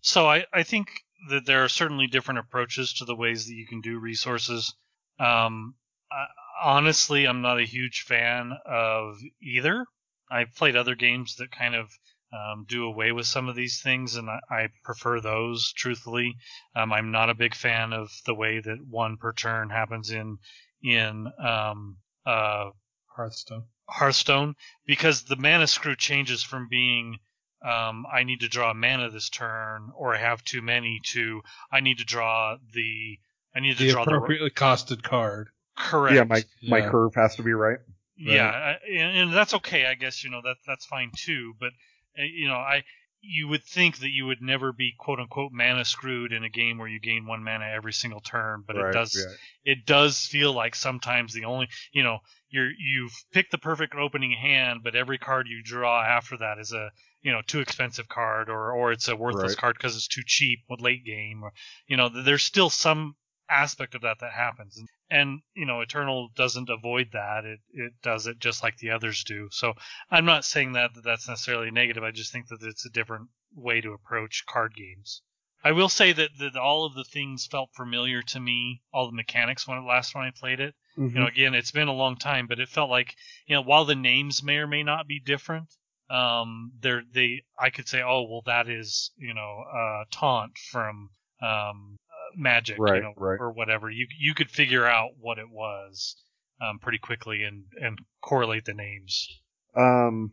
So I, I think that there are certainly different approaches to the ways that you can do resources. Um, I, honestly, I'm not a huge fan of either. I've played other games that kind of um, do away with some of these things, and I, I prefer those. Truthfully, um, I'm not a big fan of the way that one per turn happens in in um, uh, Hearthstone. Hearthstone because the mana screw changes from being um, I need to draw mana this turn or I have too many to I need to draw the I need to The draw the appropriately costed card. correct. Yeah, my my Yeah. curve has to be right. Yeah, I- and, and that's okay, I guess. You know that that's fine too. But uh, you know, I you would think that you would never be quote unquote mana screwed in a game where you gain one mana every single turn, but right, it does yeah. it does feel like sometimes the only you know you're you've picked the perfect opening hand, but every card you draw after that is a you know too expensive card or or it's a worthless Right. card because it's too cheap with late game or you know there's still some aspect of that that happens. And, and you know eternal doesn't avoid that. It it does it just like the others do. So i'm not saying that, that that's necessarily negative. I just think that it's a different way to approach card games. I will say that, that all of the things felt familiar to me all the mechanics when last when i played it. Mhm. you know again it's been a long time but it felt like you know while the names may or may not be different um they're they i could say oh well that is you know uh taunt from um magic Right, you know right. or whatever you you could figure out what it was um pretty quickly and and correlate the names Um,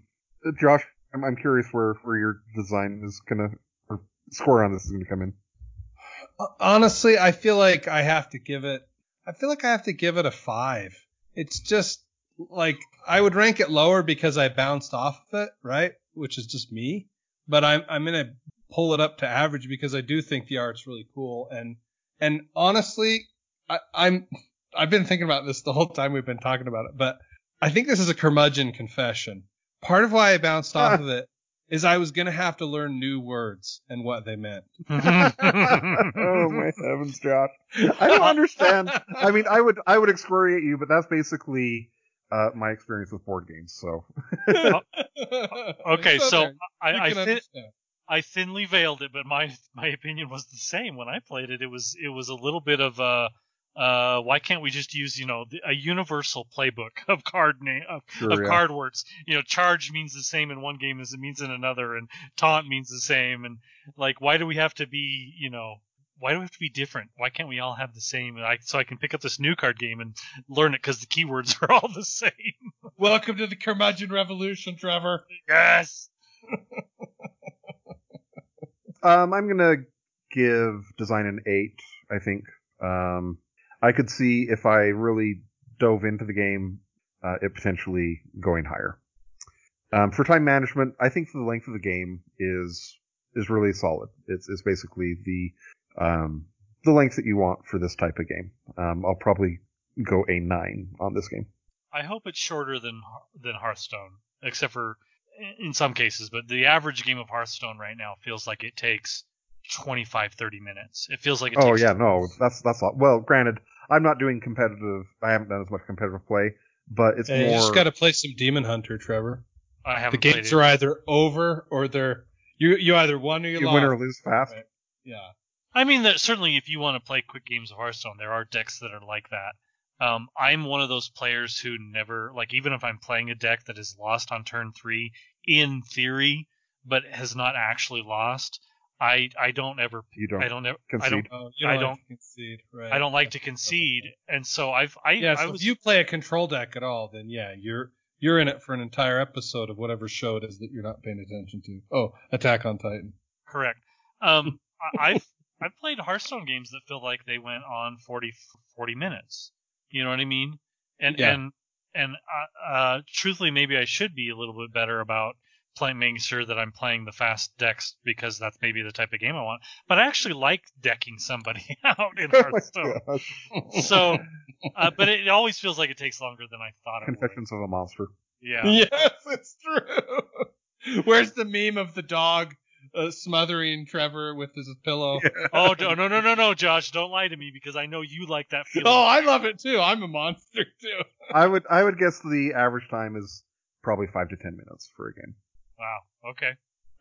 Josh, I'm, I'm curious where where your design is gonna or score on this is gonna come in. Honestly, I feel like I have to give it. I feel like I have to give it a five. It's just like I would rank it lower because I bounced off of it, right? Which is just me. But I'm I'm gonna pull it up to average because I do think the art's really cool and and honestly, I, I'm I've been thinking about this the whole time we've been talking about it, but I think this is a curmudgeon confession. Part of why I bounced off of it is I was gonna have to learn new words and what they meant. (laughs) (laughs) oh my heavens, Josh! I don't understand. I mean, I would I would excoriate you, but that's basically uh, my experience with board games. So (laughs) okay It's so okay. I, I, can understand. I thinly veiled it, but my (laughs) my opinion was the same when I played it. It was it was a little bit of a Uh, why can't we just use, you know, a universal playbook (laughs) of card name of, Sure, of yeah. card words? You know, charge means the same in one game as it means in another, and taunt means the same. And like, why do we have to be, you know, why do we have to be different? Why can't we all have the same? And I, so I can pick up this new card game and learn it because the keywords (laughs) are all the same. Welcome to the curmudgeon revolution, Trevor. Yes. Um, I'm gonna give design an eight. I think. Um, I could see if I really dove into the game, uh, it potentially going higher. Um, for time management, I think the length of the game is is really solid. It's it's basically the um, the length that you want for this type of game. Um, I'll probably go a nine on this game. I hope it's shorter than than Hearthstone, except for in some cases. But the average game of Hearthstone right now feels like it takes 25, 30 minutes. It feels like it Oh takes. yeah, no, that's that's all. Well, granted, I'm not doing competitive. I haven't done as much competitive play, but it's Hey, more. you just got to play some Demon Hunter, Trevor. I The haven't played games are either over or they're you you either won or you, you lost. win or lose fast. Right. Yeah. I mean, that certainly if you want to play quick games of Hearthstone, there are decks that are like that. Um, I'm one of those players who never like, even if I'm playing a deck that is lost on turn three in theory, but has not actually lost. I I don't ever You don't I don't ever I don't Oh, you I like don't- to concede, right? I don't like to concede, and so I've I Yeah, I so was if you play a control deck at all, then yeah, you're you're in it for an entire episode of whatever show it is that you're not paying attention to. Oh, Attack on Titan. Correct. Um, I, I've I've played Hearthstone games that feel like they went on 40, 40 minutes. You know what I mean? And Yeah. and and uh, uh, truthfully, maybe I should be a little bit better about playing, making sure that I'm playing the fast decks because that's maybe the type of game I want. But I actually like decking somebody (laughs) out in Oh (laughs) my Hearthstone. gosh. so, uh, but it always feels like it takes longer than I thought. Confessions of a monster. Yeah. (laughs) Yes, it's true. Where's the meme of the dog uh, smothering Trevor with his pillow? (laughs) Oh no no no no no, Josh! Don't lie to me because I know you like that feeling. Oh, I love it too. I'm a monster too. (laughs) I would I would guess the average time is probably five to ten minutes for a game. Wow. Okay.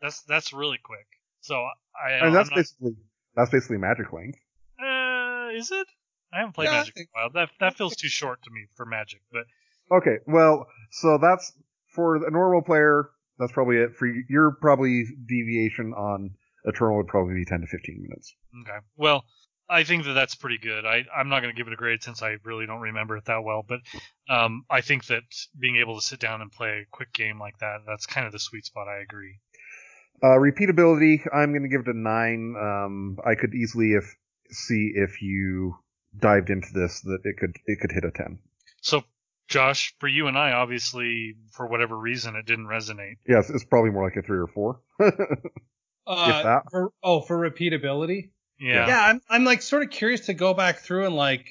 That's that's really quick. So I. and that's not, basically that's basically magic length. uh, is it? I haven't played Yeah, I Magic in a while. That that feels too short to me for Magic. But Okay, well, so that's for a normal player. That's probably it. For you- your probably deviation on Eternal would probably be ten to fifteen minutes. okay. Well, I think that that's pretty good. I I'm not going to give it a grade since I really don't remember it that well. But um, I think that being able to sit down and play a quick game like that, that's kind of the sweet spot. I agree. Uh, repeatability, I'm going to give it a nine. Um, I could easily if see if you dived into this that it could it could hit a ten. So. Josh, for you and I, obviously, for whatever reason, it didn't resonate. Yes, it's probably more like a three or four. (laughs) Uh, that. For, oh, for repeatability. Yeah. Yeah, I'm I'm like sort of curious to go back through and like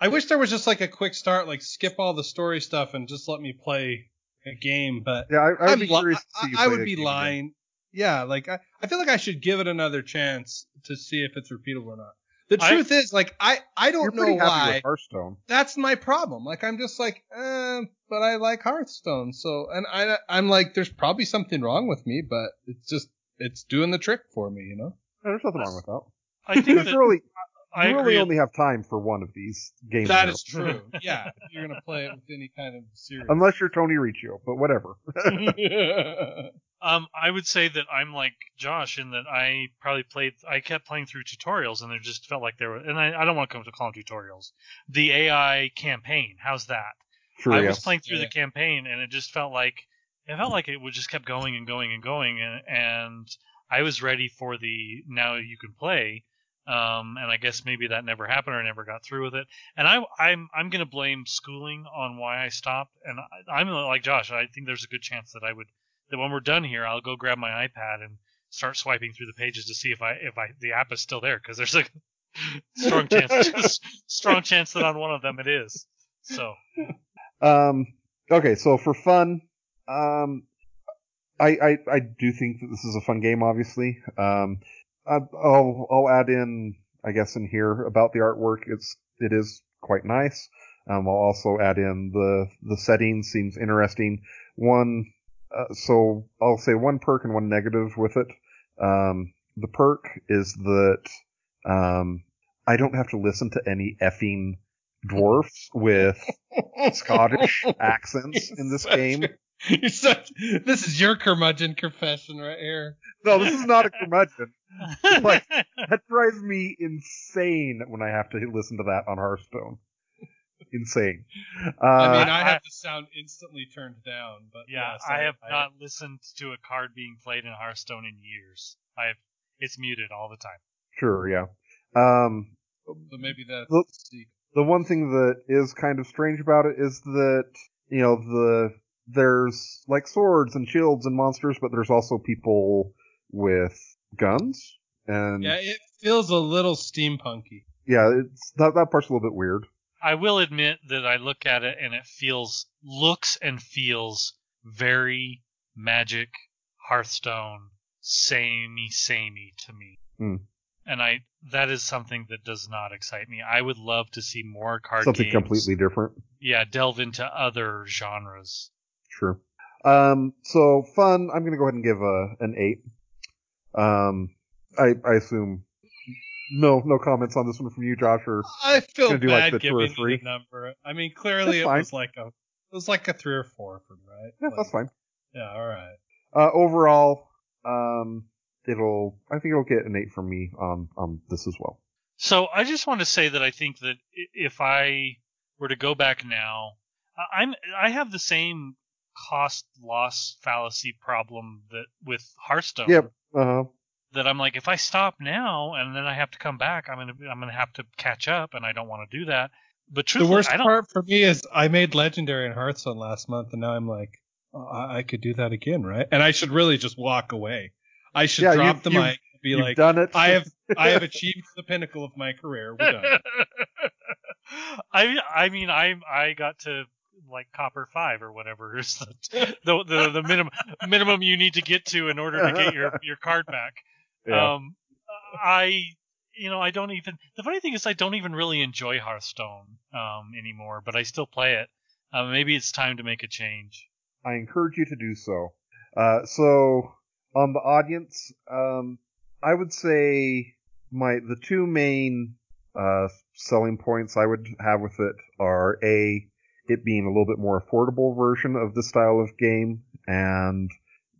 I wish there was just like a quick start, like skip all the story stuff and just let me play a game. But yeah, I, I would I'm be li- curious to I, see you I play would a be game again. lying. Yeah, like I, I feel like I should give it another chance to see if it's repeatable or not. The I- truth is, like I I You're don't know pretty happy why. with Hearthstone. That's my problem. Like I'm just like, eh, but I like Hearthstone. So and I I'm like, there's probably something wrong with me, but it's just it's doing the trick for me, you know. No, there's nothing wrong with that. I think (laughs) It's really, I you agree. really only have time for one of these games. That now. is true. Yeah, if you're gonna play it with any kind of series. Unless you're Tony Riccio, but whatever. (laughs) (laughs) Um, I would say that I'm like Josh in that I probably played. I kept playing through tutorials, and it just felt like there were. And I, I don't want to come to call them tutorials. The AI campaign. How's that? Sure, I yeah. was playing through Yeah. the campaign, and it just felt like it felt like it would just kept going and going and going, and, and I was ready for the now you can play. Um, and I guess maybe that never happened or I never got through with it. And I, I'm I'm gonna blame schooling on why I stopped. And I, I'm like Josh. I think there's a good chance that I would that when we're done here, I'll go grab my iPad and start swiping through the pages to see if I if I the app is still there because there's a (laughs) strong chance (laughs) strong chance that on one of them it is. So Um, okay, so for fun, um, I, I I do think that this is a fun game. Obviously, um, I'll I'll add in, I guess, in here about the artwork. It's it is quite nice. Um, I'll also add in the the setting seems interesting. One, uh, so I'll say one perk and one negative with it. Um, the perk is that um, I don't have to listen to any effing dwarfs with (laughs) Scottish accents in this game. You're such, this is your curmudgeon confession right here. No, this is not a curmudgeon. Like- (laughs) That drives me insane when I have to listen to that on Hearthstone. Insane. Uh, I mean, I I- have the sound instantly turned down, but yeah, yes, I have not listened to a card being played in Hearthstone in years. I have it's muted all the time. sure, yeah. Um, So maybe that's Look- the secret. the one thing that is kind of strange about it is that you know the there's like swords and shields and monsters, but there's also people with guns and Yeah, it feels a little steampunky. yeah, it's that that part's a little bit weird. I will admit that I look at it and it feels looks and feels very magic Hearthstone samey samey to me. Hmm. And I that is something that does not excite me. I would love to see more card Something games. completely different. Yeah, delve into other genres. Sure. Um, so fun. I'm gonna go ahead and give a an eight. Um, I I assume no no comments on this one from you, Josh. Or I feel Gonna bad like, the two or giving three? the number. I mean, clearly That's it fine. was like a it was like a three or four for me, right? yeah, Like, that's fine. Yeah, all right. Uh, overall, um, it'll I think it'll get an eight from me on on this as well. So I just want to say that I think that if I were to go back now, I- I'm I have the same cost loss fallacy problem that with Hearthstone. Yep. Uh huh. That I'm like, if I stop now and then I have to come back, I'm gonna I'm gonna have to catch up, and I don't want to do that. But The worst I don't. part for me is I made legendary in Hearthstone last month, and now I'm like, oh, I, I could do that again, right? And I should really just walk away. I should Yeah, drop you've- the you've- mic, and be You've like, done it. I have (laughs) I have achieved the pinnacle of my career. We're done. (laughs) I I mean I I got to like copper five or whatever (laughs) is the the the, the minimum minimum you need to get to in order to get your (laughs) your card back. yeah. Um, I, you know, I don't even. The funny thing is, I don't even really enjoy Hearthstone um, anymore, but I still play it. Uh, maybe it's time to make a change. I encourage you to do so. Uh, so on the audience, um, I would say my the two main uh, selling points I would have with it are a it being a little bit more affordable version of this style of game, and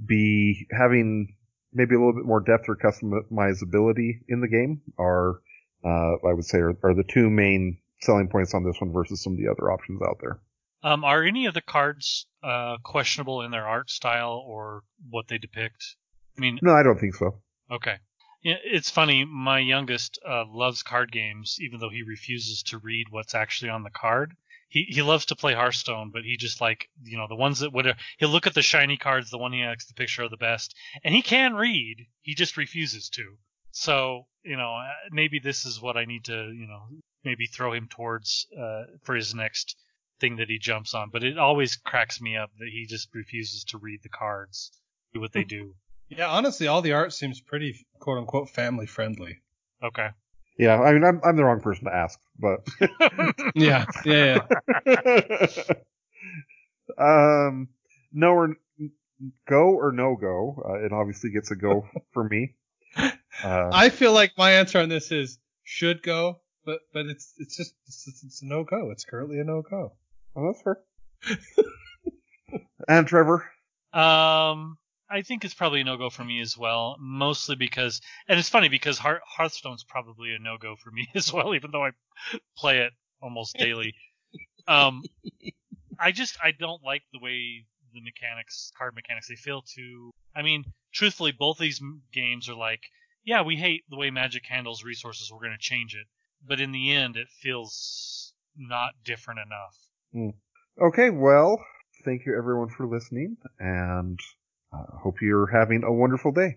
b having maybe a little bit more depth or customizability in the game are uh, I would say are, are the two main selling points on this one versus some of the other options out there. Um, are any of the cards uh, questionable in their art style or what they depict? I mean, No, I don't think so. Okay. It's funny. My youngest uh, loves card games, even though he refuses to read what's actually on the card. He he loves to play Hearthstone, but he just like you know the ones that would he'll look at the shiny cards, the one he likes the picture of the best, and he can read. He just refuses to. So you know uh, maybe this is what I need to you know maybe throw him towards uh, for his next thing that he jumps on. But it always cracks me up that he just refuses to read the cards, do what they do. Yeah, honestly, all the art seems pretty quote unquote family friendly. Okay. Yeah, I mean, I'm I'm the wrong person to ask, but (laughs) Yeah, yeah, yeah. (laughs) um, no or go or no go. Uh, it obviously gets a go (laughs) for me. Uh, I feel like my answer on this is should go, but but it's it's just it's, it's a no go. It's currently a no go. well, that's fair. and Trevor, Um, I think it's probably a no go for me as well. Mostly because, and it's funny because Hearth- Hearthstone's probably a no go for me (laughs) as well, even though I play it almost daily. um, I just I don't like the way the mechanics, card mechanics, they feel too. I mean, truthfully, both these games are like, yeah, we hate the way Magic handles resources. We're going to change it, but in the end, it feels not different enough. okay, well, thank you everyone for listening, and uh, hope you're having a wonderful day.